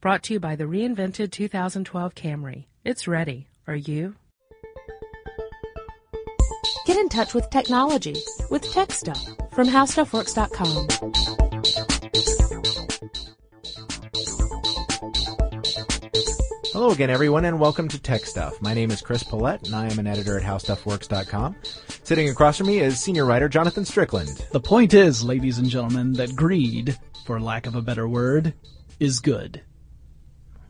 Brought to you by the reinvented 2012 Camry. It's ready. Are you? Get in touch with technology with Tech Stuff from HowStuffWorks.com. Hello again, everyone, and welcome to Tech Stuff. My name is Chris Pollette, and I am an editor at HowStuffWorks.com. Sitting across from me is senior writer Jonathan Strickland. The point is, ladies and gentlemen, that greed, for lack of a better word, is good.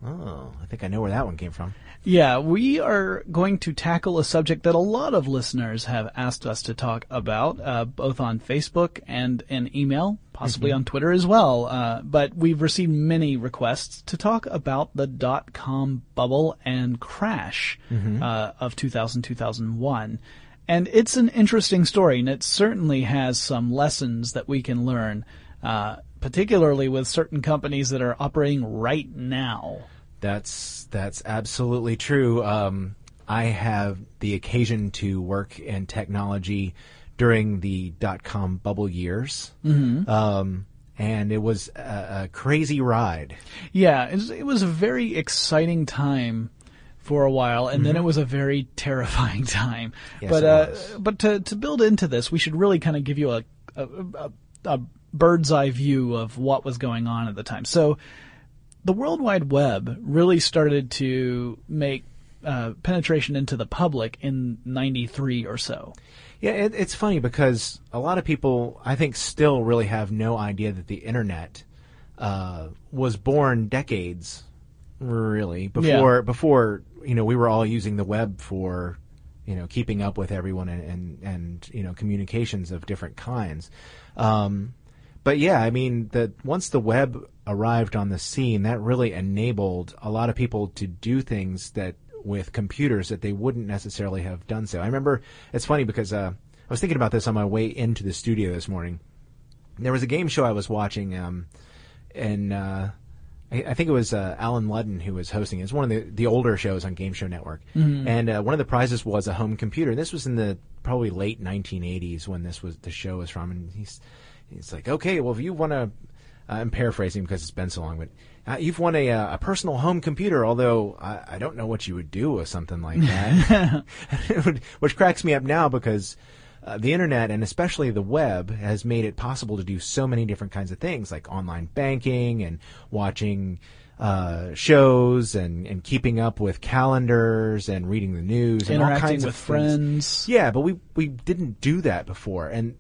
Oh, I think I know where that one came from. Yeah, we are going to tackle a subject that a lot of listeners have asked us to talk about, uh, both on Facebook and in email, possibly on Twitter as well. Uh, but we've received many requests to talk about the dot com bubble and crash uh, of 2000 2001. And it's an interesting story, and it certainly has some lessons that we can learn, uh, particularly with certain companies that are operating right now. That's that's absolutely true. Um, I have the occasion to work in technology during the dot com bubble years, mm-hmm. um, and it was a, a crazy ride. Yeah, it was, it was a very exciting time for a while, and then it was a very terrifying time. Mm-hmm. Yes, but uh, but to to build into this, we should really kind of give you a a, a a bird's eye view of what was going on at the time. So, the World Wide Web really started to make uh, penetration into the public in '93 or so. Yeah, it, it's funny because a lot of people, I think, still really have no idea that the internet uh, was born decades, really before before you know we were all using the web for you know keeping up with everyone and and, and you know communications of different kinds. Um, but yeah, I mean, the once the web arrived on the scene, that really enabled a lot of people to do things that with computers that they wouldn't necessarily have done so. I remember it's funny because uh, I was thinking about this on my way into the studio this morning. There was a game show I was watching, um, and uh, I, I think it was uh, Allen Ludden who was hosting it. It's one of the, the older shows on Game Show Network, and uh, one of the prizes was a home computer. This was in the probably late 1980s when this was the show was from, and he's he's like, okay, well if you want to, I'm paraphrasing because it's been so long, but uh, you've won a uh, a personal home computer. Although I, I don't know what you would do with something like that, which cracks me up now because. Uh, the internet and especially the web has made it possible to do so many different kinds of things like online banking and watching uh, shows and, and keeping up with calendars and reading the news and all kinds with of things. friends. Yeah, but we we didn't do that before. And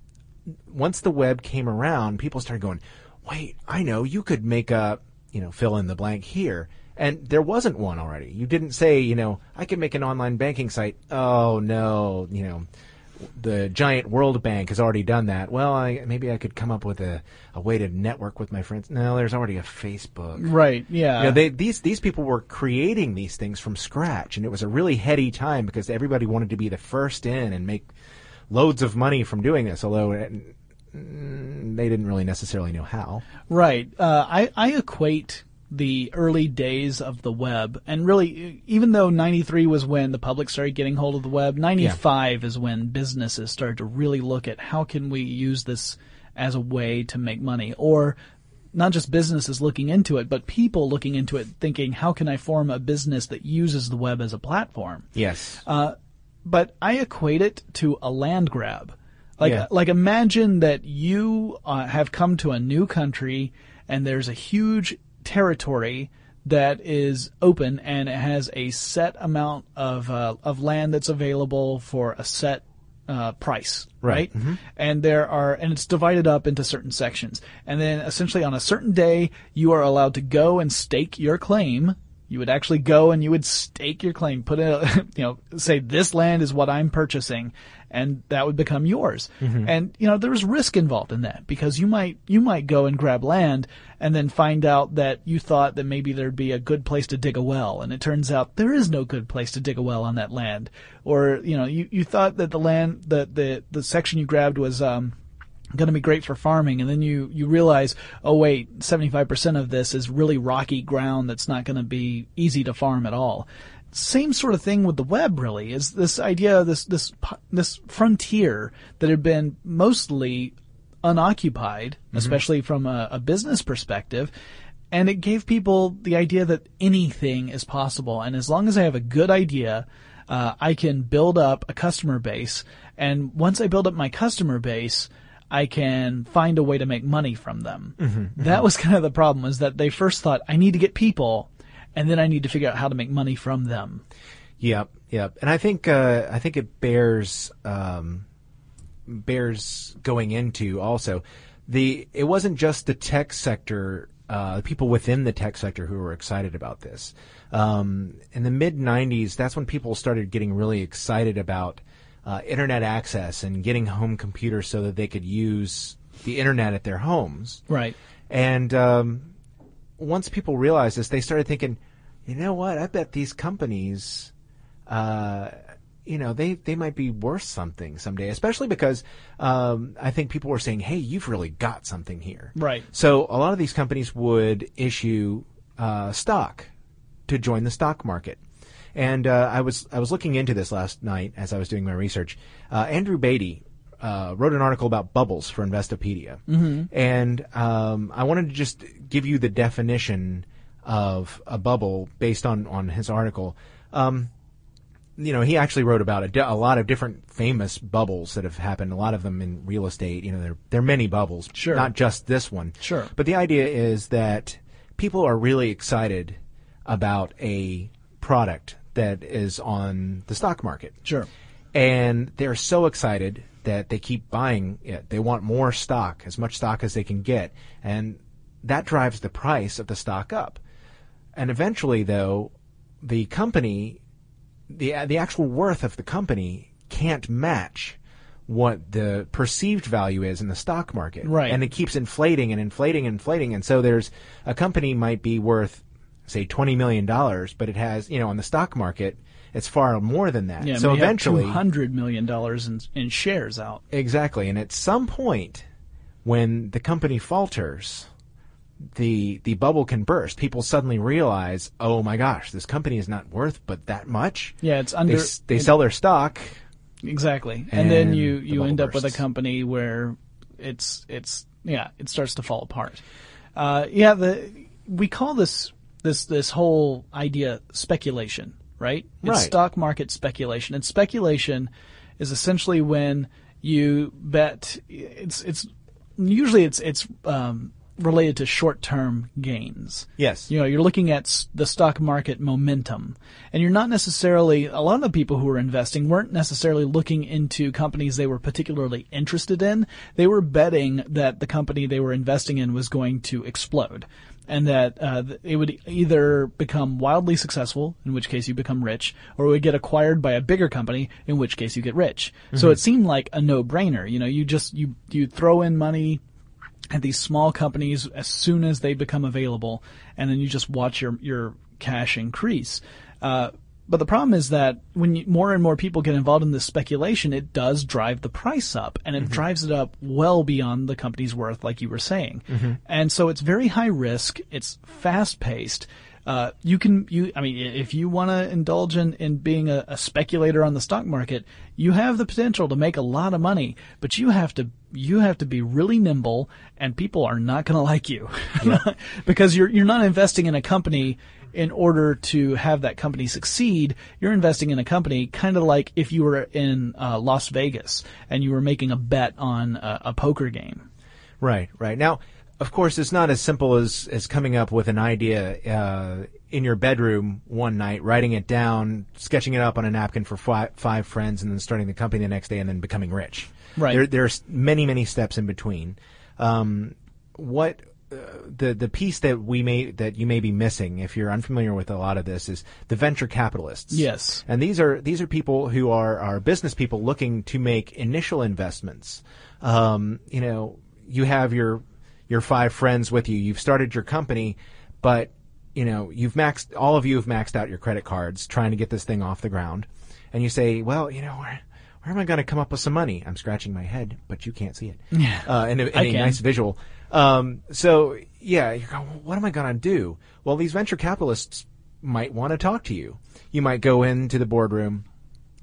once the web came around, people started going, "Wait, I know you could make a, you know, fill in the blank here." And there wasn't one already. You didn't say, you know, I could make an online banking site. Oh no, you know, the giant World Bank has already done that. Well, I, maybe I could come up with a, a way to network with my friends. No, there's already a Facebook. Right. Yeah. You know, they, these these people were creating these things from scratch, and it was a really heady time because everybody wanted to be the first in and make loads of money from doing this. Although uh, mm, they didn't really necessarily know how. Right. Uh, I, I equate the early days of the web, and really, even though 93 was when the public started getting hold of the web, 95 is when businesses started to really look at how can we use this as a way to make money, or not just businesses looking into it, but people looking into it thinking, how can I form a business that uses the web as a platform? Yes. But I equate it to a land grab. Like, Yeah. like imagine that you uh, have come to a new country and there's a huge territory that is open and it has a set amount of uh, of land that's available for a set uh, price, Right. right? And there are, and it's divided up into certain sections. And then essentially on a certain day, you are allowed to go and stake your claim. You would actually go and you would stake your claim, put it, you know, say this land is what I'm purchasing, and that would become yours. And you know, there's risk involved in that because you might you might go and grab land and then find out that you thought that maybe there'd be a good place to dig a well, and it turns out there is no good place to dig a well on that land. Or you know, you, you thought that the land that the the section you grabbed was um going to be great for farming and then you you realize oh wait 75% of this is really rocky ground that's not going to be easy to farm at all same sort of thing with the web really is this idea of this this this frontier that had been mostly unoccupied especially from a, a business perspective and it gave people the idea that anything is possible. And as long as I have a good idea, uh, I can build up a customer base. And once I build up my customer base, I can find a way to make money from them. Mm-hmm, That was kind of the problem is that they first thought I need to get people and then I need to figure out how to make money from them. Yep, yep. And I think uh, I think it bears um, bears going into also the. It wasn't just the tech sector, uh, the people within the tech sector who were excited about this. Um, in the mid '90s, that's when people started getting really excited about uh, internet access and getting home computers so that they could use the internet at their homes. Right. And um, once people realized this, they started thinking, you know what? I bet these companies, uh, you know, they, they might be worth something someday, especially because um, I think people were saying, hey, you've really got something here. Right. So a lot of these companies would issue uh, stock to join the stock market. And uh, I was I was looking into this last night as I was doing my research. Uh, Andrew Beattie uh, wrote an article about bubbles for Investopedia, mm-hmm. and um, I wanted to just give you the definition of a bubble based on on his article. Um, you know, he actually wrote about a, a lot of different famous bubbles that have happened. A lot of them in real estate. You know, there there are many bubbles, Sure. not just this one. Sure. But the idea is that people are really excited about a product that is on the stock market. Sure. And they're so excited that they keep buying it. They want more stock, as much stock as they can get. And that drives the price of the stock up. And eventually, though, the company, the, the actual worth of the company can't match what the perceived value is in the stock market. Right. And it keeps inflating and inflating and inflating. And so there's a company might be worth, say, $20 million, but it has, you know, on the stock market, it's far more than that. Yeah. so eventually, $200 million in, in shares out. Exactly, and at some point, when the company falters, the the bubble can burst. People suddenly realize, oh my gosh, this company is not worth but that much. Yeah, it's They, under. s- they sell their stock. Exactly, and, then you you end up with a company where it's it's yeah it starts to fall apart. Uh, yeah, the we call this this this whole idea speculation, right? It's Right. stock market speculation, and speculation is essentially when you bet. It's it's usually it's it's um, related to short term gains. Yes. You know, you're looking at the stock market momentum, and you're not necessarily. A lot of the people who were investing weren't necessarily looking into companies they were particularly interested in. They were betting that the company they were investing in was going to explode, and that uh, it would either become wildly successful, in which case you become rich, or it would get acquired by a bigger company, in which case you get rich. So it seemed like a no-brainer. You know, you just you you throw in money at these small companies as soon as they become available, and then you just watch your your cash increase. Uh, but the problem is that when you, more and more people get involved in this speculation, it does drive the price up, and it mm-hmm. drives it up well beyond the company's worth, like you were saying. Mm-hmm. And so it's very high risk. It's fast paced. Uh, you can you I mean if you want to indulge in, in being a, a speculator on the stock market, you have the potential to make a lot of money, but you have to you have to be really nimble, and people are not going to like you because you're you're not investing in a company in order to have that company succeed. You're investing in a company kind of like if you were in uh, Las Vegas and you were making a bet on a, a poker game. Right, right. Now, of course, it's not as simple as, as coming up with an idea uh, in your bedroom one night, writing it down, sketching it up on a napkin for five, five friends, and then starting the company the next day and then becoming rich. Right. There, there's many, many steps in between. Um, what uh, the the piece that we may that you may be missing, if you're unfamiliar with a lot of this, is the venture capitalists. Yes. And these are these are people who are are business people looking to make initial investments. Um, you know, you have your your five friends with you. You've started your company, but you know you've maxed all of you have maxed out your credit cards trying to get this thing off the ground, and you say, well, you know where. Where am I going to come up with some money? I'm scratching my head, but you can't see it. Yeah. Uh, in a, in I a nice visual. Um, so yeah, you're going, well, what am I going to do? Well, these venture capitalists might want to talk to you. You might go into the boardroom,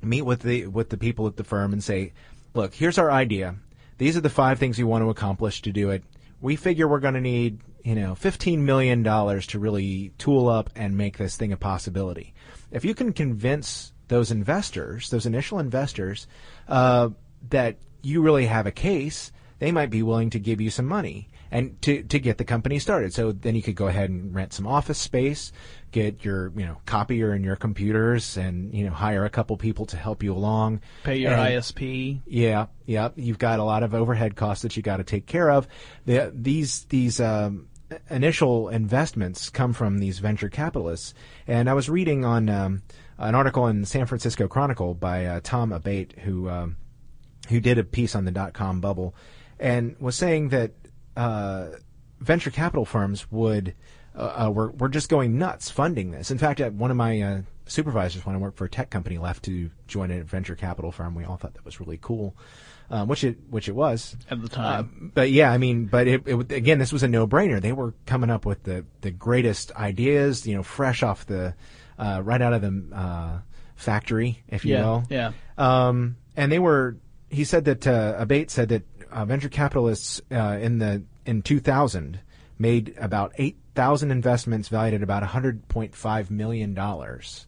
meet with the with the people at the firm, and say, "Look, here's our idea. These are the five things we want to accomplish to do it. We figure we're going to need, you know, $15 million to really tool up and make this thing a possibility. If you can convince those investors, those initial investors, uh, that you really have a case, they might be willing to give you some money and to, to get the company started. So then you could go ahead and rent some office space, get your, you know, copier and your computers and, you know, hire a couple people to help you along. Pay your And- ISP. yeah, yeah. You've got a lot of overhead costs that you got to take care of. The, these these um, initial investments come from these venture capitalists, and I was reading on um, an article in the San Francisco Chronicle by uh, Tom Abate, who um, who did a piece on the dot com bubble, and was saying that uh, venture capital firms would uh, uh, were were just going nuts funding this. In fact, uh, one of my uh, supervisors when I worked for a tech company left to join a venture capital firm. We all thought that was really cool, um, which it which it was At the time. but yeah, I mean, but it, it again, this was a no-brainer. They were coming up with the the greatest ideas, you know, fresh off the uh, right out of the uh, factory, if you yeah. will. Yeah. Um, and they were. He said that uh, Abate said that uh, venture capitalists uh, in the in 2000 made about 8,000 investments valued at about 100.5 million dollars.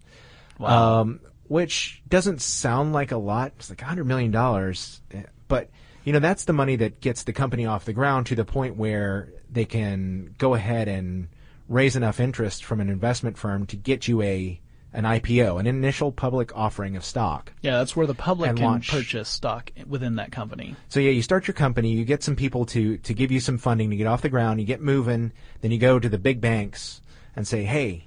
Wow. Um, which doesn't sound like a lot. It's like 100 million dollars, but you know that's the money that gets the company off the ground to the point where they can go ahead and raise enough interest from an investment firm to get you a an IPO, an initial public offering of stock. yeah, that's where the public can launch. purchase stock within that company. So yeah, you start your company, you get some people to to give you some funding to get off the ground, you get moving, then you go to the big banks and say, "Hey,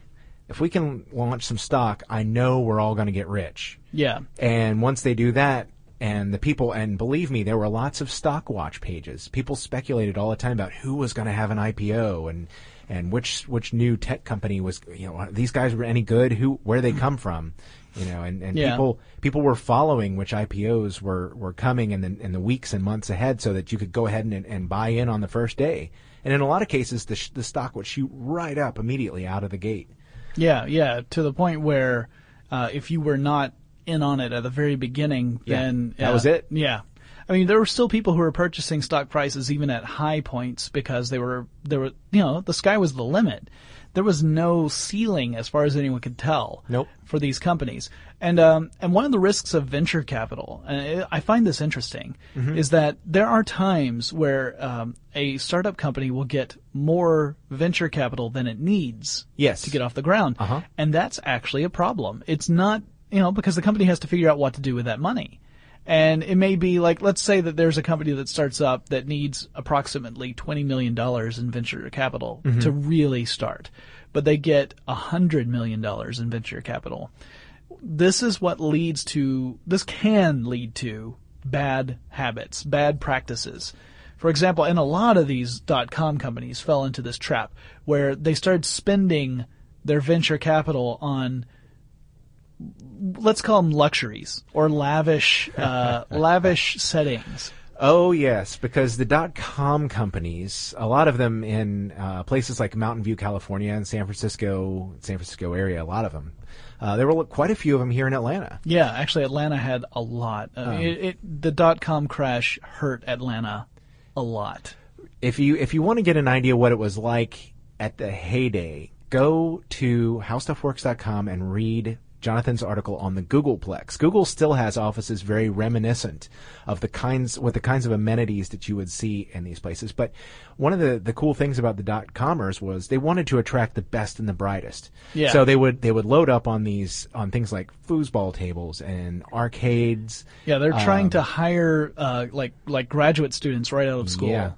if we can launch some stock, I know we're all going to get rich." Yeah. And once they do that, and the people, and believe me, there were lots of stock watch pages. People speculated all the time about who was going to have an IPO and and which which new tech company was. You know, these guys were any good? Who where they come from? You know, and, and Yeah. people people were following which IPOs were, were coming in the in the weeks and months ahead, so that you could go ahead and, and buy in on the first day. And in a lot of cases, the sh- the stock would shoot right up immediately out of the gate. Yeah, yeah, to the point where uh, if you were not in on it at the very beginning, Yeah, then that uh, was it. Yeah, I mean there were still people who were purchasing stock prices even at high points because they were there were you know the sky was the limit. There was no ceiling as far as anyone could tell. Nope. For these companies, and um, and one of the risks of venture capital, and I find this interesting, Mm-hmm. is that there are times where um, a startup company will get more venture capital than it needs Yes. to get off the ground. Uh-huh. And that's actually a problem. It's not, you know, because the company has to figure out what to do with that money. And it may be like, let's say that there's a company that starts up that needs approximately $20 million in venture capital Mm-hmm. to really start, but they get $100 million in venture capital. This is what leads to, this can lead to bad habits, bad practices. For example, and a lot of these dot com companies fell into this trap where they started spending their venture capital on let's call them luxuries or lavish uh, lavish settings. Oh yes, because the dot com companies, a lot of them in uh, places like Mountain View, California, and San Francisco, San Francisco area, a lot of them. Uh, there were quite a few of them here in Atlanta. Yeah, actually, Atlanta had a lot. Uh, it, it, the dot com crash hurt Atlanta a lot. If you if you want to get an idea what it was like at the heyday, go to howstuffworks.com and read Jonathan's article on the Googleplex. Google still has offices very reminiscent of the kinds with the kinds of amenities that you would see in these places. But one of the, the cool things about the dot comers was they wanted to attract the best and the brightest. Yeah. So they would they would load up on these on things like foosball tables and arcades. Yeah, they're trying to hire uh, like like graduate students right out of school. Yeah.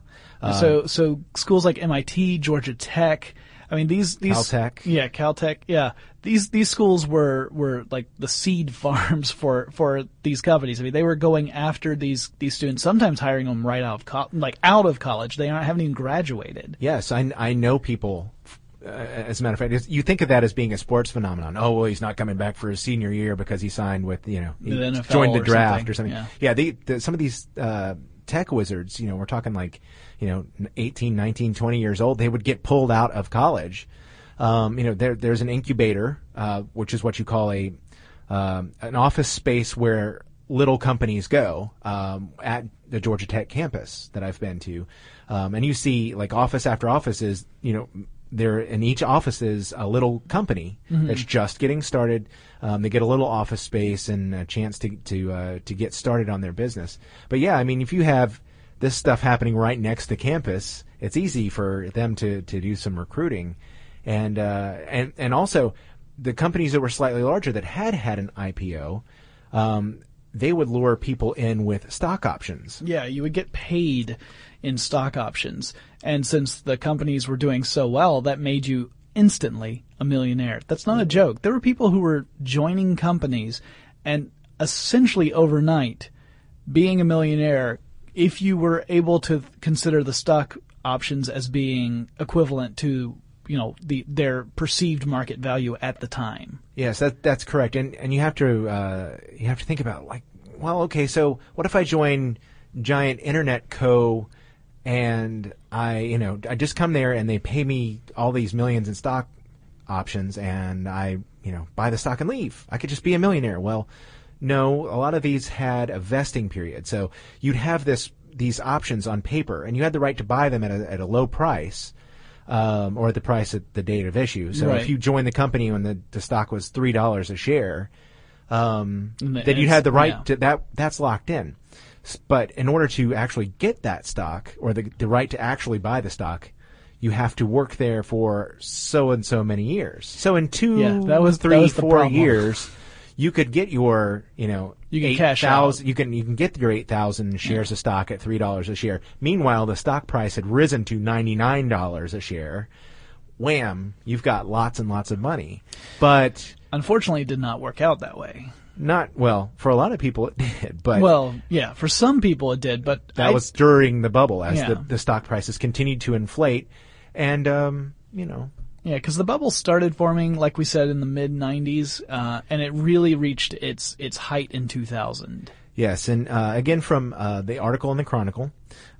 so so schools like MIT, Georgia Tech. I mean these these Caltech. Yeah, Caltech. Yeah, these these schools were were like the seed farms for for these companies. I mean they were going after these these students, sometimes hiring them right out of co- like out of college. They aren't haven't even graduated. Yes, I, I know people. Uh, as a matter of fact, you think of that as being a sports phenomenon. Oh, well, he's not coming back for his senior year because he signed with you know he The joined the draft something. or something. Yeah. Yeah, the, the, some of these uh, tech wizards, you know, we're talking like you know 18, 19, 20 years old. They would get pulled out of college. Um, you know, there, there's an incubator, uh, which is what you call a um, an office space where little companies go um, at the Georgia Tech campus that I've been to, um, and you see like office after office is you know there in each office is a little company that's just getting started. Um, they get a little office space and a chance to to uh, to get started on their business. But yeah, I mean, if you have this stuff happening right next to campus, it's easy for them to to do some recruiting, and uh, and and also the companies that were slightly larger that had had an IPO. Um, they would lure people in with stock options. Yeah, you would get paid in stock options. And since the companies were doing so well, that made you instantly a millionaire. That's not a joke. There were people who were joining companies and essentially overnight being a millionaire if you were able to consider the stock options as being equivalent to you know the their perceived market value at the time. Yes, that that's correct, and and you have to uh, you have to think about like, well, okay, so what if I join Giant Internet Co. and I you know I just come there and they pay me all these millions in stock options and I you know buy the stock and leave. I could just be a millionaire. Well, no, a lot of these had a vesting period, so you'd have this these options on paper, and you had the right to buy them at a at a low price um, or at the price at the date of issue. So Right. if you joined the company when the, the stock was three dollars a share, um, And then you it's- had the right yeah. to that. That's locked in. But in order to actually get that stock or the the right to actually buy the stock, you have to work there for so and so many years. So in two, Yeah, that was- that three, was four problem. years, you could get your you know You can eight cash out. You can you can get your eight thousand shares of stock at three dollars a share. Meanwhile, the stock price had risen to ninety nine dollars a share. Wham! You've got lots and lots of money, but Unfortunately, it did not work out that way. not well for a lot of people. It did, but Well, yeah, for some people it did, but that I- was during the bubble as Yeah. the, the stock prices continued to inflate, and um, you know Yeah, because the bubble started forming, like we said, in the mid '90s, uh, and it really reached its its height in 2000. Yes, and uh, again from uh, the article in the Chronicle,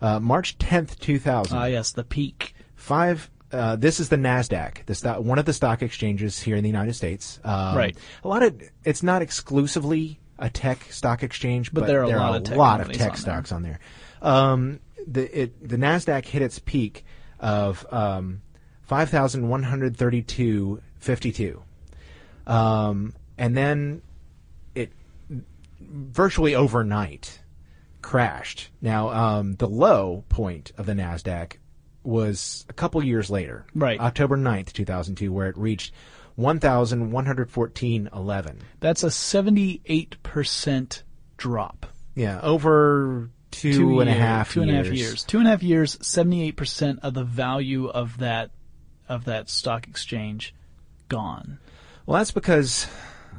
uh, March tenth, two thousand. Ah, yes, the peak. Five. Uh, this is the Nasdaq, the stock, one of the stock exchanges here in the United States. Um, Right. A lot of it's not exclusively a tech stock exchange, but, there are a lot of tech lot of tech on there. stocks on there. Um, the it, the Nasdaq hit its peak of um, five thousand one hundred thirty two fifty two, um, and then it virtually overnight crashed. Now, um, the low point of the Nasdaq was a couple years later, Right. October 9th, 2002, where it reached 1,114.11. That's a 78 percent drop. Yeah, over two and a half two and a half years. Two and a half years. 78 percent of the value of that of that stock exchange gone. Well, that's because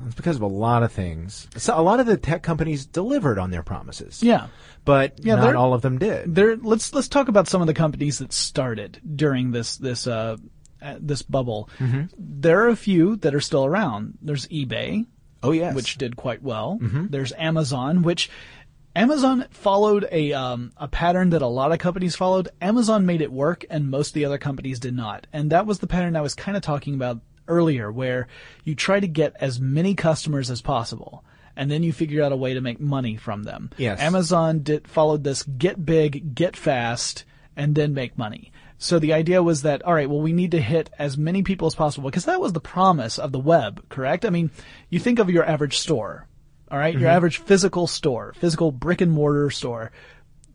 it's because of a lot of things. So a lot of the tech companies delivered on their promises. Yeah. but Yeah, not all of them did. There, let's let's talk about some of the companies that started during this this uh, uh, this bubble. Mm-hmm. There are a few that are still around. There's eBay, Oh yes, which did quite well. Mm-hmm. There's Amazon, which Amazon followed a um, a pattern that a lot of companies followed. Amazon made it work, and most of the other companies did not. And that was the pattern I was kind of talking about earlier, where you try to get as many customers as possible. And then you figure out a way to make money from them. Yes. Amazon did followed this: get big, get fast, and then make money. So the idea was that, all right, well, we need to hit as many people as possible because that was the promise of the web, correct? I mean, you think of your average store, all right, your average physical store, physical brick and mortar store.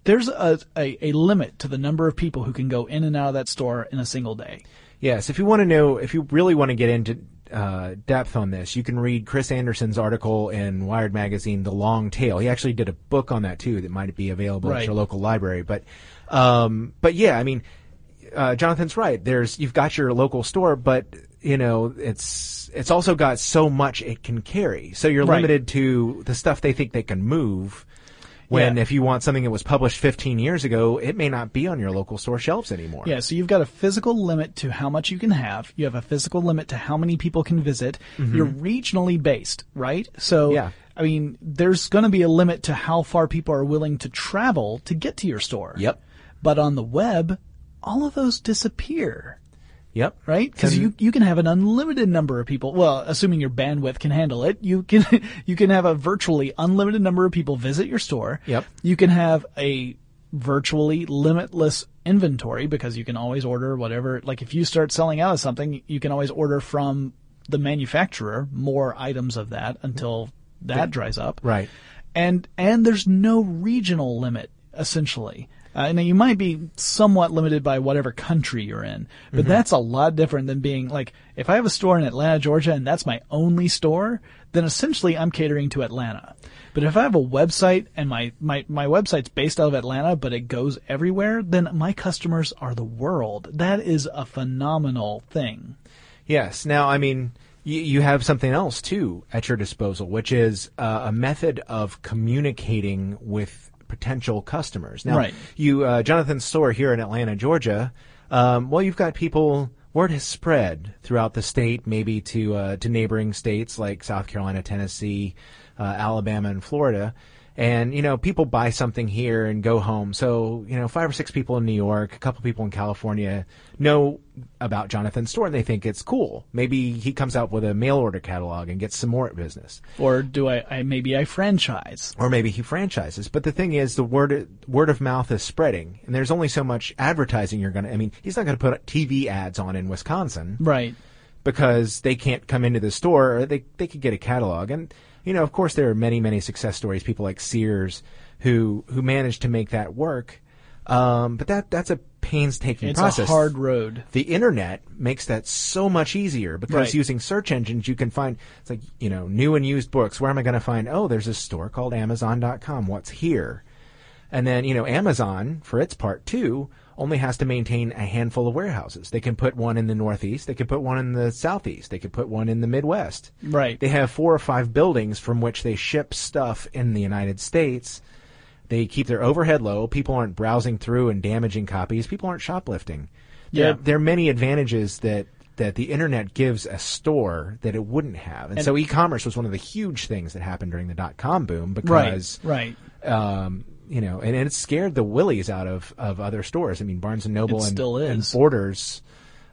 There's a, a, a limit to the number of people who can go in and out of that store in a single day. Yes, if you want to know, if you really want to get into uh, depth on this, you can read Chris Anderson's article in Wired Magazine, The Long Tail. He actually did a book on that too that might be available Right. at your local library. But, um, but yeah, I mean, uh, Jonathan's right. There's you've got your local store, but you know it's it's also got so much it can carry. So you're Right. limited to the stuff they think they can move. When Yeah. if you want something that was published 15 years ago, it may not be on your local store shelves anymore. Yeah, so you've got a physical limit to how much you can have. You have a physical limit to how many people can visit. You're regionally based, right? So, Mm-hmm. Yeah. I mean, there's going to be a limit to how far people are willing to travel to get to your store. Yep. But on the web, all of those disappear. Yep. right? Because you you can have an unlimited number of people. Well, assuming your bandwidth can handle it, you can you can have a virtually unlimited number of people visit your store. Yep. You can have a virtually limitless inventory because you can always order whatever. Like if you start selling out of something, you can always order from the manufacturer more items of that until that dries up Right. and and there's no regional limit essentially. Uh, now you might be somewhat limited by whatever country you're in, but that's a lot different than being like if I have a store in Atlanta, Georgia, and that's my only store, then essentially I'm catering to Atlanta. But if I have a website and my, my, my website's based out of Atlanta, but it goes everywhere, then my customers are the world. That is a phenomenal thing. Yes. Now, I mean, you, you have something else too at your disposal, which is uh, a method of communicating with potential customers. Now, Right. you, uh, Jonathan's store here in Atlanta, Georgia. Um, well, you've got people. Word has spread throughout the state, maybe to uh, to neighboring states like South Carolina, Tennessee, uh, Alabama, and Florida. And you know, people buy something here and go home. So you know, five or six people in New York, a couple people in California know about Jonathan's store, and they think it's cool. Maybe he comes out with a mail order catalog and gets some more business, Or do I, I maybe I franchise? or maybe he franchises. But the thing is, the word word of mouth is spreading, and there's only so much advertising you're going to. I mean, he's not going to put TV ads on in Wisconsin Right. because they can't come into the store or they they could get a catalog and you know of course there are many many success stories people like Sears who who managed to make that work. Um, but that that's a painstaking It's process. a hard road. the internet makes that so much easier because Right. using search engines you can find it's like you know new and used books. Where am i going to find oh there's a store called amazon.com what's here? And then you know amazon for its part too only has to maintain a handful of warehouses they can put one in the northeast they can put one in the southeast they could put one in the midwest Right. they have four or five buildings from which they ship stuff in the united states they keep their overhead low. People aren't browsing through and damaging copies. People aren't shoplifting. There, Yeah. there are many advantages that, that the internet gives a store that it wouldn't have. And, And- so e-commerce was one of the huge things that happened during the dot-com boom because, right. Right. um, you know, and, and it scared the willies out of, of other stores. I mean, Barnes and Noble and, still and. Borders,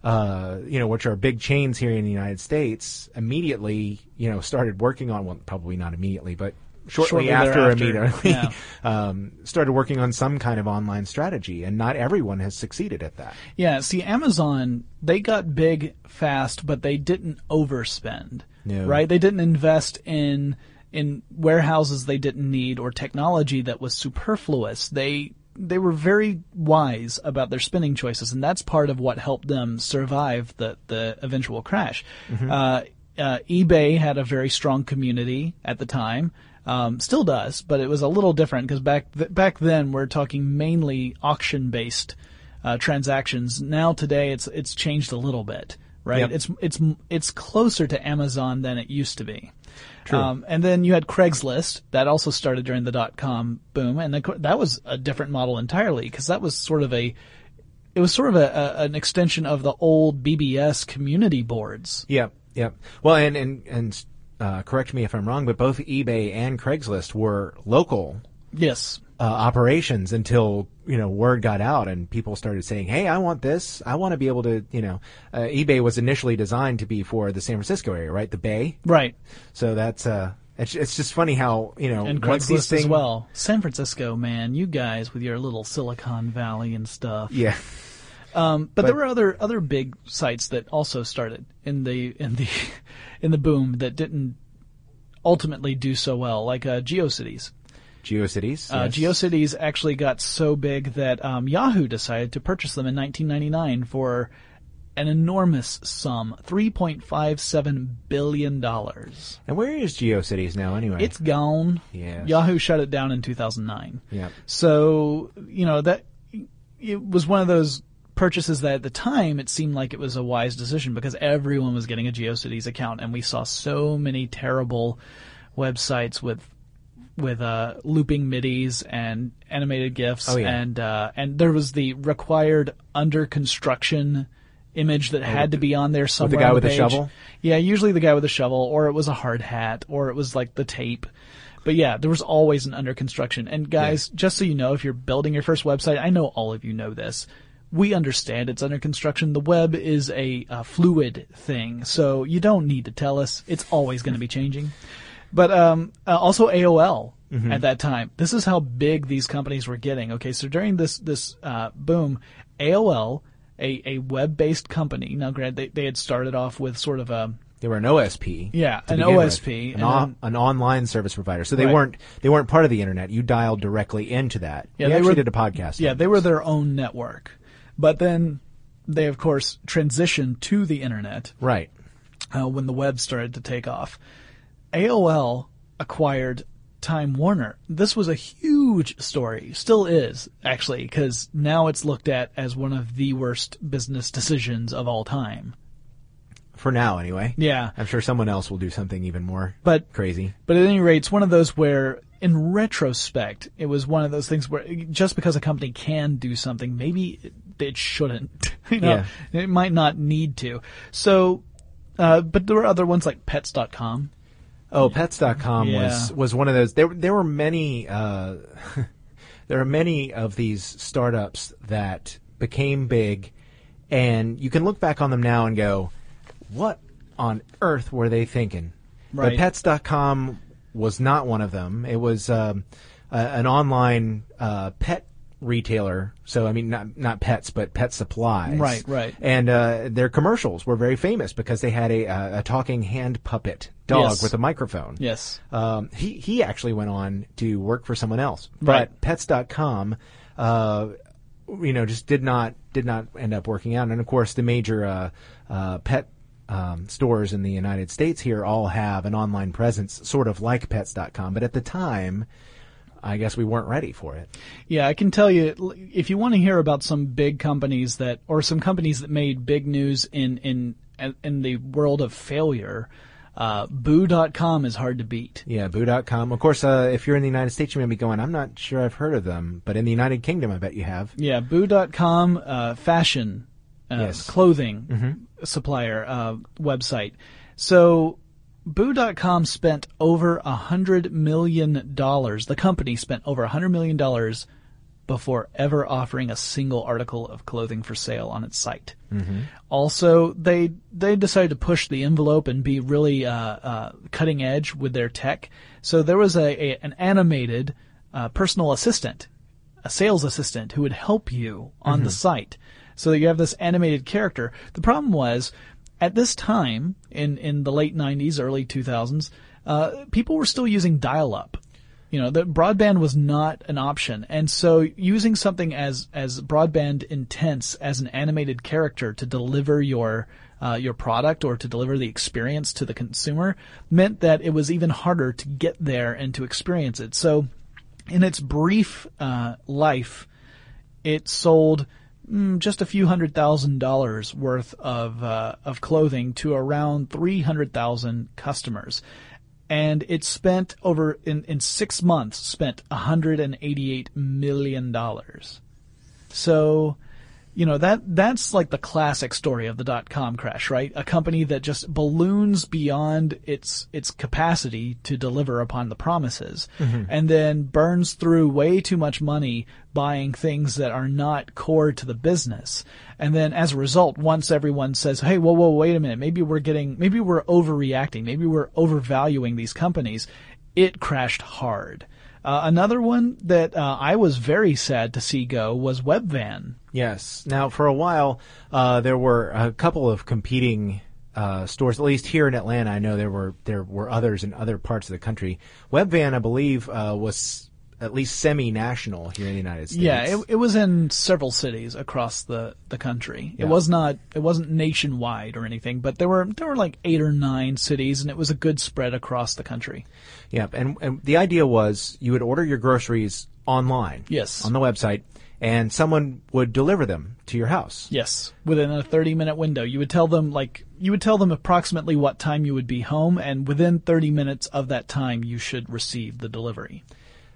uh, you know, which are big chains here in the United States, immediately, you know, started working on, well, probably not immediately, but shortly, Shortly after, immediately, yeah. um, started working on some kind of online strategy, and not everyone has succeeded at that. Yeah, see, Amazon, they got big fast, but they didn't overspend. No. Right? They didn't invest in in warehouses they didn't need or technology that was superfluous. They they were very wise about their spending choices, and that's part of what helped them survive the the eventual crash. Uh, uh, eBay had a very strong community at the time. Um, still does, but it was a little different because back th- back then we're talking mainly auction based uh, transactions. Now today it's it's changed a little bit, right? Yep. It's it's it's closer to Amazon than it used to be. True. Um, and then you had Craigslist that also started during the dot com boom, and that was a different model entirely because that was sort of a it was sort of a, a an extension of the old BBS community boards. Yep, yep. Well, and and and uh, correct me if I'm wrong, but both eBay and Craigslist were local Yes. Uh, operations until you know word got out and people started saying, "Hey, I want this. I want to be able to." You know, uh, eBay was initially designed to be for the San Francisco area, right? The Bay. Right. So that's uh, it's, it's just funny how you know And Craigslist as well. San Francisco, man, you guys with your little Silicon Valley and stuff. Yeah, Um, but, there were other other big sites that also started in the in the in the boom that didn't ultimately do so well, like uh, GeoCities. GeoCities. Uh, yes. GeoCities actually got so big that um, Yahoo decided to purchase them in 1999 for an enormous sum, 3.57 billion dollars. And where is GeoCities now, anyway? It's gone. Yes. Yahoo shut it down in 2009. yeah. So, you know, that it was one of those purchases that at the time it seemed like it was a wise decision because everyone was getting a GeoCities account and we saw so many terrible websites with with uh, looping midis and animated gifs Oh, yeah. and uh, and there was the required under construction image that had to be on there somewhere The guy with the shovel? Yeah, usually the guy with the shovel, or it was a hard hat, or it was like the tape. But yeah, there was always an under construction. And guys, just so you know, if you're building your first website, I know all of you know this. we understand it's under construction. The web is a, a fluid thing, so you don't need to tell us. It's always going to be changing. But um, uh, also AOL at that time. This is how big these companies were getting. Okay, so during this this uh, boom, AOL, a, a web based company. Now, granted, they, they had started off with sort of a They were an OSP. Yeah, an with. OSP, an, and on- an online service provider. So they Right. weren't they weren't part of the internet. You dialed directly into that. Yeah, we they actually were- did a podcast. Yeah, they this. were their own network. But then they, of course, transitioned to the internet right. uh, when the web started to take off. AOL acquired Time Warner. This was a huge story, still is, actually, because now it's looked at as one of the worst business decisions of all time. For now, anyway. Yeah. I'm sure someone else will do something even more But crazy. But at any rate, it's one of those where, in retrospect, it was one of those things where just because a company can do something, maybe it, shouldn't. you know, it might not need to. So, uh, but there were other ones like Pets.com. Oh, Pets.com Yeah. was was one of those. There there were many. Uh, there are many of these startups that became big, and you can look back on them now and go, "What on earth were they thinking?" Right. But Pets.com was not one of them. It was um, a, an online uh, pet retailer. So I mean, not not pets, but pet supplies. Right, right. And uh, their commercials were very famous because they had a, a, a talking hand puppet dog Yes. with a microphone. Yes. Um, he he actually went on to work for someone else, Right. but Pets.com, uh, you know, just did not did not end up working out. And of course, the major uh, uh, pet um, stores in the United States here all have an online presence, sort of like Pets.com. But at the time, I guess we weren't ready for it. Yeah, I can tell you if you want to hear about some big companies that, or some companies that made big news in in in the world of failure, uh, Boo.com is hard to beat. Yeah, Boo.com. Of course, uh, if you're in the United States, you may be going, I'm not sure I've heard of them, but in the United Kingdom, I bet you have. Yeah, Boo.com, uh, fashion, uh, Yes. clothing supplier uh, website. So Boo.com spent over a hundred million dollars. The company spent over a hundred million dollars before ever offering a single article of clothing for sale on its site. Also, they they decided to push the envelope and be really uh, uh, cutting edge with their tech. So there was a, a an animated uh, personal assistant, a sales assistant who would help you on the site. So that you have this animated character. The problem was, at this time in in the late '90s, early 2000s, uh, people were still using dial-up you know, the broadband was not an option. And so using something as, as broadband intense as an animated character to deliver your, uh, your product or to deliver the experience to the consumer meant that it was even harder to get there and to experience it. So in its brief, uh, life, it sold mm, just a few hundred thousand dollars worth of uh, of clothing to around three hundred thousand customers, and it spent over in in six months spent hundred and eighty eight million dollars. So, you know that that's like the classic story of the dot com crash, right? A company that just balloons beyond its its capacity to deliver upon the promises, and then burns through way too much money buying things that are not core to the business. And then as a result, once everyone says, "Hey, whoa, whoa, wait a minute, maybe we're getting, maybe we're overreacting, maybe we're overvaluing these companies," it crashed hard. Uh, another one that uh, I was very sad to see go was Webvan. Yes. Now, for a while, uh, there were a couple of competing uh, stores. At least here in Atlanta, I know there were there were others in other parts of the country. Webvan, I believe, uh, was at least semi-national here in the United States. Yeah, it, it was in several cities across the, the country. Yeah. It was not it wasn't nationwide or anything, but there were there were like eight or nine cities, and it was a good spread across the country. Yep. And, and the idea was you would order your groceries online. Yes. On the website, and someone would deliver them to your house. Yes, within a 30 minute window. You would tell them like you would tell them approximately what time you would be home and within 30 minutes of that time you should receive the delivery.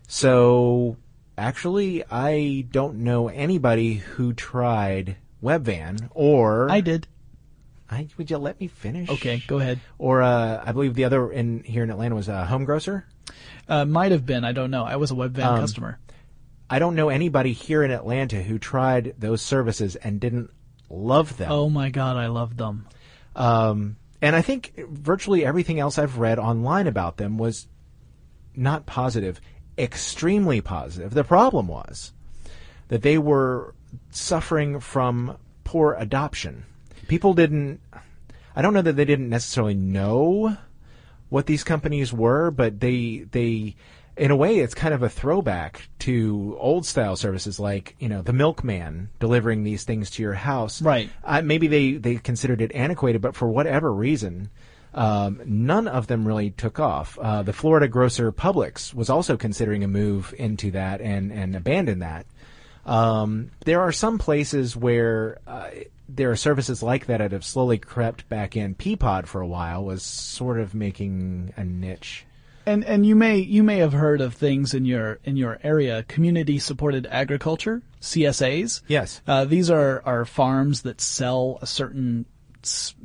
So, actually, I don't know anybody who tried Webvan or I did. I, would you let me finish? Okay, go ahead. Or uh, I believe the other in here in Atlanta was uh, HomeGrocer. Uh, might have been, I don't know. I was a Webvan Um, customer. I don't know anybody here in Atlanta who tried those services and didn't love them. Oh my god, I love them. Um, and I think virtually everything else I've read online about them was not positive, extremely positive. The problem was that they were suffering from poor adoption. People didn't, I don't know that they didn't necessarily know what these companies were, but they, they, in a way, it's kind of a throwback to old style services like, you know, the milkman delivering these things to your house. Right. Uh, maybe they, they considered it antiquated, but for whatever reason, um, none of them really took off. Uh, the Florida grocer Publix was also considering a move into that and, and abandoned that. Um, there are some places where uh, there are services like that that have slowly crept back in. Peapod for a while was sort of making a niche. And and you may you may have heard of things in your in your area, community supported agriculture, CSAs. Yes. Uh, these are are farms that sell a certain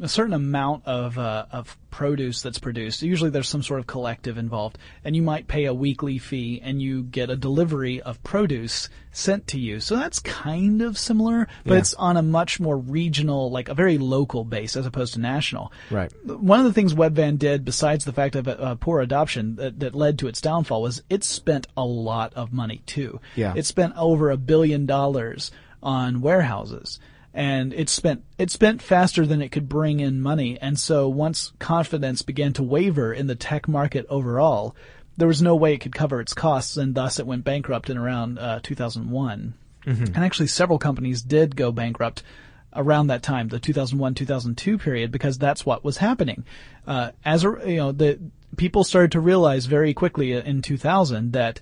a certain amount of uh, of produce that's produced. Usually, there's some sort of collective involved, and you might pay a weekly fee, and you get a delivery of produce sent to you. So that's kind of similar, but Yeah. it's on a much more regional, like a very local base, as opposed to national. Right. One of the things Webvan did, besides the fact of uh, poor adoption that, that led to its downfall, was it spent a lot of money too. Yeah. It spent over a billion dollars on warehouses. And it spent it spent faster than it could bring in money, and so once confidence began to waver in the tech market overall, there was no way it could cover its costs, and thus it went bankrupt in around uh, 2001. And actually, several companies did go bankrupt around that time, the 2001-2002 period, because that's what was happening. Uh, as a, you know, the people started to realize very quickly in 2000 that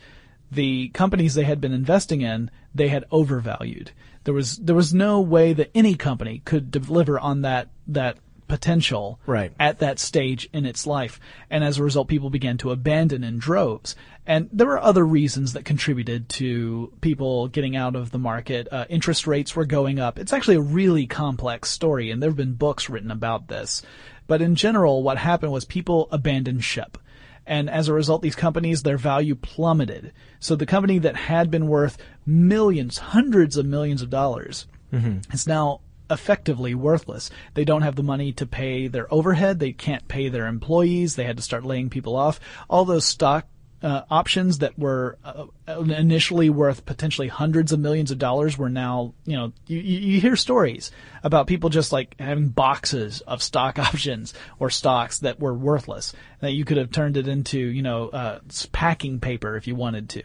the companies they had been investing in, they had overvalued. There was there was no way that any company could deliver on that that potential Right. at that stage in its life. And as a result, people began to abandon in droves. And there were other reasons that contributed to people getting out of the market. Uh, interest rates were going up. It's actually a really complex story, and there have been books written about this. But in general, what happened was people abandoned ship. And as a result, these companies, their value plummeted. So the company that had been worth millions, hundreds of millions of dollars, mm-hmm. is now effectively worthless. They don't have the money to pay their overhead. They can't pay their employees. They had to start laying people off. All those stock uh, options that were uh, initially worth potentially hundreds of millions of dollars were now, you know, you, you hear stories about people just like having boxes of stock options or stocks that were worthless that you could have turned it into, you know, uh, packing paper if you wanted to.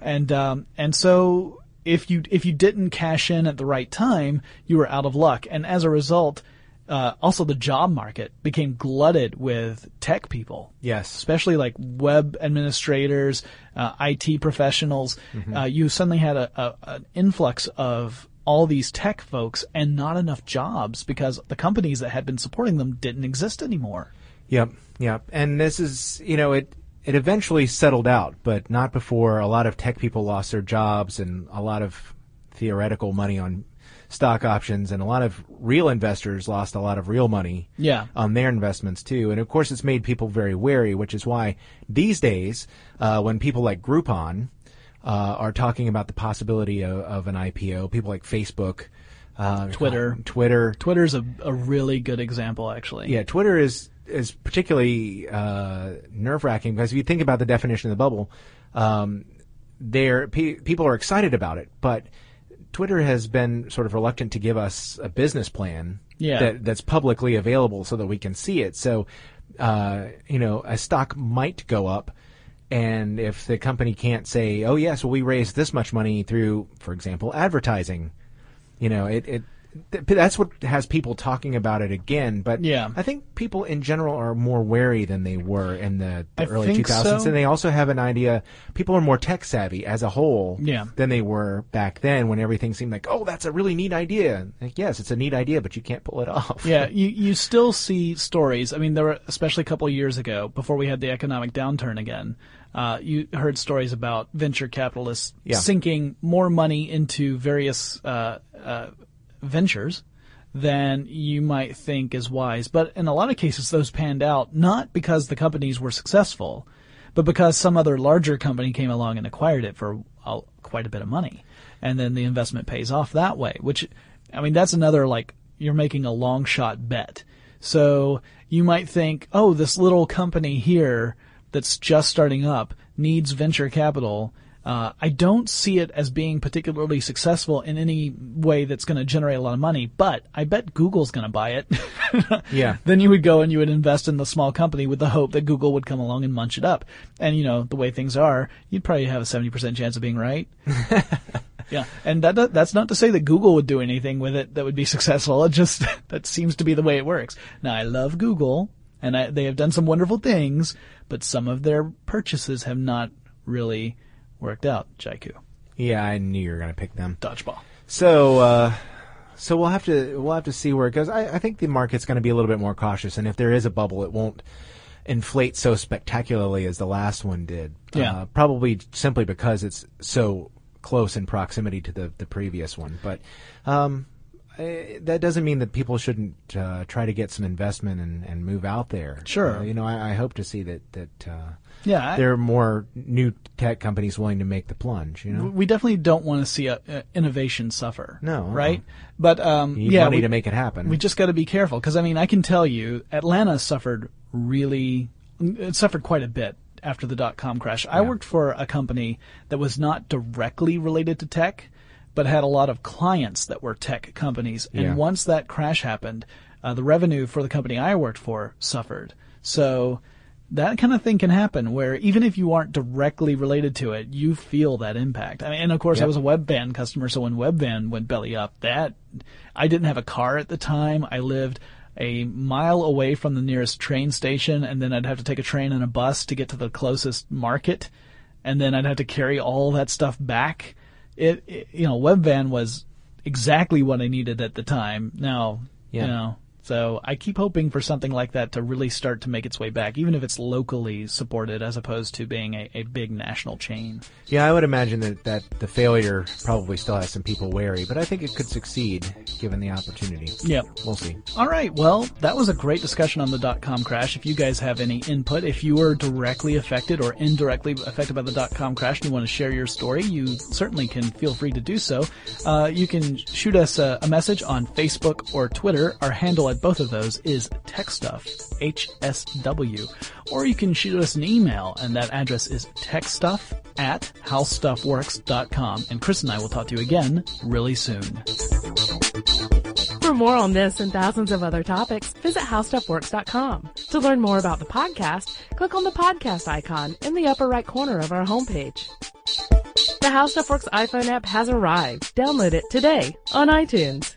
And, um, and so if you, if you didn't cash in at the right time, you were out of luck. And as a result, uh, also the job market became glutted with tech people Yes. especially like web administrators, uh, IT professionals. Uh, you suddenly had a, a, an influx of all these tech folks and not enough jobs because the companies that had been supporting them didn't exist anymore. Yep, yep. And this is, you know, it it eventually settled out, but not before a lot of tech people lost their jobs and a lot of theoretical money on stock options and a lot of real investors lost a lot of real money Yeah. on their investments too. And of course, it's made people very wary, which is why these days, uh, when people like Groupon uh, are talking about the possibility of, of an IPO, people like Facebook, uh, Twitter. Twitter, Twitter's a, a really good example, actually. yeah, Twitter is is particularly uh, nerve wracking because if you think about the definition of the bubble, um, there pe- people are excited about it, but Twitter has been sort of reluctant to give us a business plan Yeah. that that's publicly available so that we can see it. So, uh, you know, a stock might go up. And if the company can't say, "Oh yes, well we raised this much money through, for example, advertising," you know, it, it th- that's what has people talking about it again. But Yeah. I think people in general are more wary than they were in the, the early 2000s, so. and they also have an idea. People are more tech savvy as a whole Yeah. than they were back then, when everything seemed like, "Oh, that's a really neat idea." Like, yes, it's a neat idea, but you can't pull it off. Yeah, you, you still see stories. I mean, there were, especially a couple of years ago, before we had the economic downturn again, uh, you heard stories about venture capitalists Yeah. sinking more money into various uh, uh, ventures than you might think is wise. But in a lot of cases, those panned out not because the companies were successful, but because some other larger company came along and acquired it for quite a bit of money. And then the investment pays off that way, which, I mean, that's another like, you're making a long shot bet. So you might think, oh, this little company here that's just starting up needs venture capital. Uh, I don't see it as being particularly successful in any way that's going to generate a lot of money, but I bet Google's going to buy it. Yeah. Then you would go and you would invest in the small company with the hope that Google would come along and munch it up. And you know, the way things are, you'd probably have a 70% chance of being right. yeah. And that, that's not to say that Google would do anything with it that would be successful. It just, that seems to be the way it works. Now I love Google and I, they have done some wonderful things, but some of their purchases have not really worked out. Jaiku. Yeah, I knew you were going to pick them. Dodgeball. So, uh, so we'll have to we'll have to see where it goes. I, I think the market's going to be a little bit more cautious, and if there is a bubble, it won't inflate so spectacularly as the last one did. Yeah. Uh, probably simply because it's so close in proximity to the the previous one. But um, eh, that doesn't mean that people shouldn't uh, try to get some investment and, and move out there. Sure. Uh, you know, I, I hope to see that that uh, Yeah. I- there are more new tech companies willing to make the plunge. You know, we definitely don't want to see a, a innovation suffer. No, uh-uh. right? But um, you need yeah, money we, to make it happen. we just got to be careful because I mean, I can tell you, Atlanta suffered really, it suffered quite a bit after the dot com crash. I worked for a company that was not directly related to tech, but had a lot of clients that were tech companies. And Yeah. once that crash happened, uh, the revenue for the company I worked for suffered. So that kind of thing can happen where even if you aren't directly related to it, you feel that impact. I mean, and of course I was a Webvan customer, so when Webvan went belly up, that, I didn't have a car at the time. I lived a mile away from the nearest train station and then I'd have to take a train and a bus to get to the closest market. And then I'd have to carry all that stuff back. It, it you know, Webvan was exactly what I needed at the time. Now, Yeah. you know, so I keep hoping for something like that to really start to make its way back, even if it's locally supported as opposed to being a, a big national chain. Yeah, I would imagine that, that the failure probably still has some people wary, but I think it could succeed given the opportunity. Yep. We'll see. All right. Well, that was a great discussion on the dot com crash. If you guys have any input, if you were directly affected or indirectly affected by the dot com crash and you want to share your story, you certainly can feel free to do so. Uh, you can shoot us a, a message on Facebook or Twitter. Our handle at both of those is techstuff, HSW. Or you can shoot us an email and that address is techstuff at howstuffworks.com. And Chris and I will talk to you again really soon. For more on this and thousands of other topics, visit howstuffworks.com. To learn more about the podcast, click on the podcast icon in the upper right corner of our homepage. The How Stuff Works iPhone app has arrived. Download it today on iTunes.